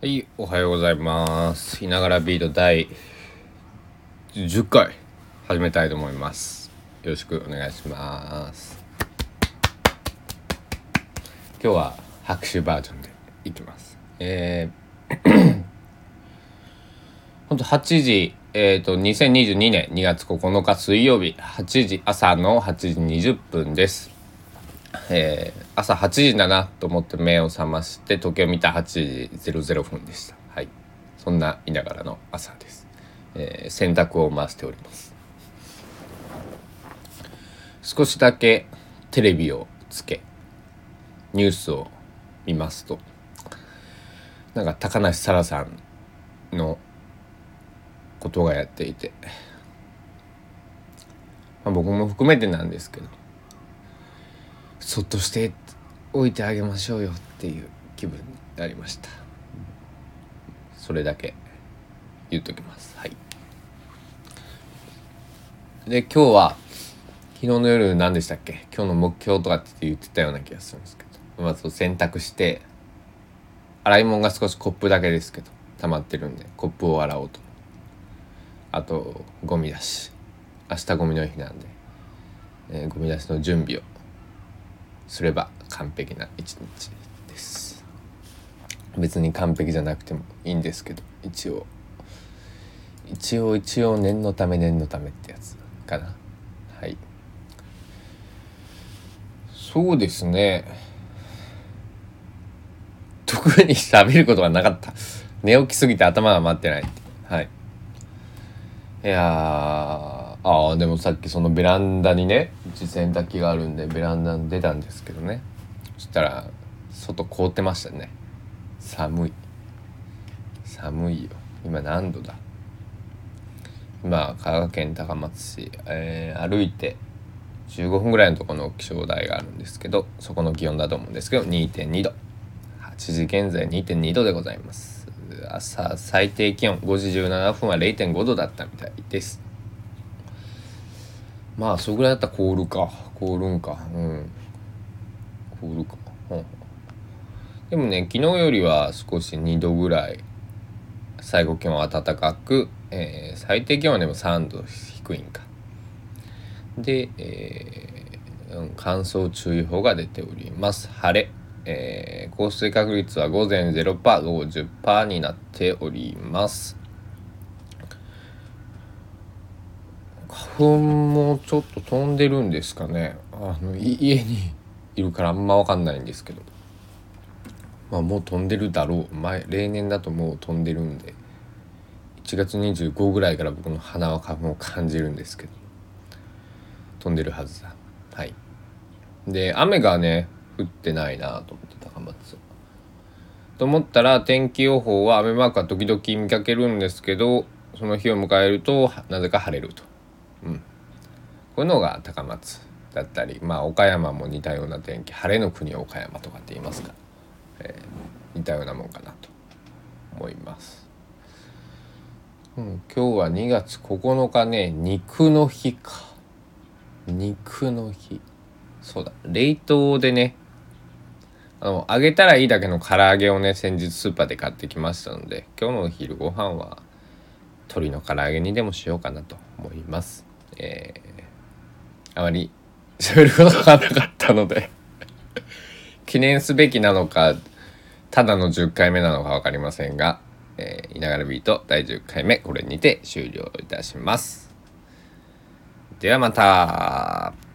はい、おはようございます。いながらビート第10回始めたいと思います。よろしくお願いします。今日は拍手バージョンでいきます。えー、ほんと8時、えっ、と、2022年2月9日水曜日、8時、朝の8時20分です。えー朝8時だなと思って目を覚まして時計を見た8時00分でした。はい。そんないながらの朝です、えー洗濯を回しております。少しだけテレビをつけニュースを見ますとなんか高梨沙羅さんのことがやっていて、まあ、僕も含めてなんですけどそっとしておいてあげましょうよっていう気分になりました。それだけ。言っときます。はい。で今日は昨日の夜何でしたっけ？今日の目標とかって言ってたような気がするんですけど。まず洗濯して洗い物が少しコップだけですけど溜まってるんでコップを洗おうと。あとゴミ出し。明日ゴミの日なんで、えーゴミ出しの準備をすれば完璧な一日です。別に完璧じゃなくてもいいんですけど一応。一応一応念のため念のためってやつかな。はい。そうですね。特に喋ることがなかった。寝起きすぎて頭が回ってないはい。いやーあでもさっきそのベランダにねうち洗濯機があるんでベランダに出たんですけどね。そしたら外凍ってましたね。寒い。寒いよ。今何度だ？今香川県高松市、えー歩いて15分ぐらいのとこの気象台があるんですけどそこの気温だと思うんですけど2.2度。8時現在2.2度でございます。朝最低気温5時17分は0.5度だったみたいです。まあそれぐらいだったら凍るか。凍るんか。うん。凍るか、うん、でもね昨日よりは少し2度ぐらい最高気温は暖かく、えー最低気温はでも3度低いんか。で、えーうん乾燥注意報が出ております。晴れ。えー降水確率は午前0%午後10%になっております。花粉もちょっと飛んでるんですかね。あの家にいるからあんま分かんないんですけど。まあもう飛んでるだろう。前例年だともう飛んでるんで。1月25ぐらいから僕の鼻は花粉を感じるんですけど。飛んでるはずだ。はい。で雨がね降ってないなと思って高松は。と思ったら天気予報は雨マークは時々見かけるんですけどその日を迎えるとなぜか晴れると。うん。こういうのが高松だったりまあ岡山も似たような天気晴れの国岡山とかって言いますか、えー似たようなもんかなと思います、うん、今日は2月9日ね肉の日か。肉の日。そうだ冷凍でねあの揚げたらいいだけの唐揚げをね先日スーパーで買ってきましたので今日のお昼ご飯は鶏の唐揚げにでもしようかなと思います。えー、あまり喋ることがなかったので記念すべきなのかただの10回目なのか分かりませんが「えー、いながらビート」第10回目これにて終了いたします。ではまた。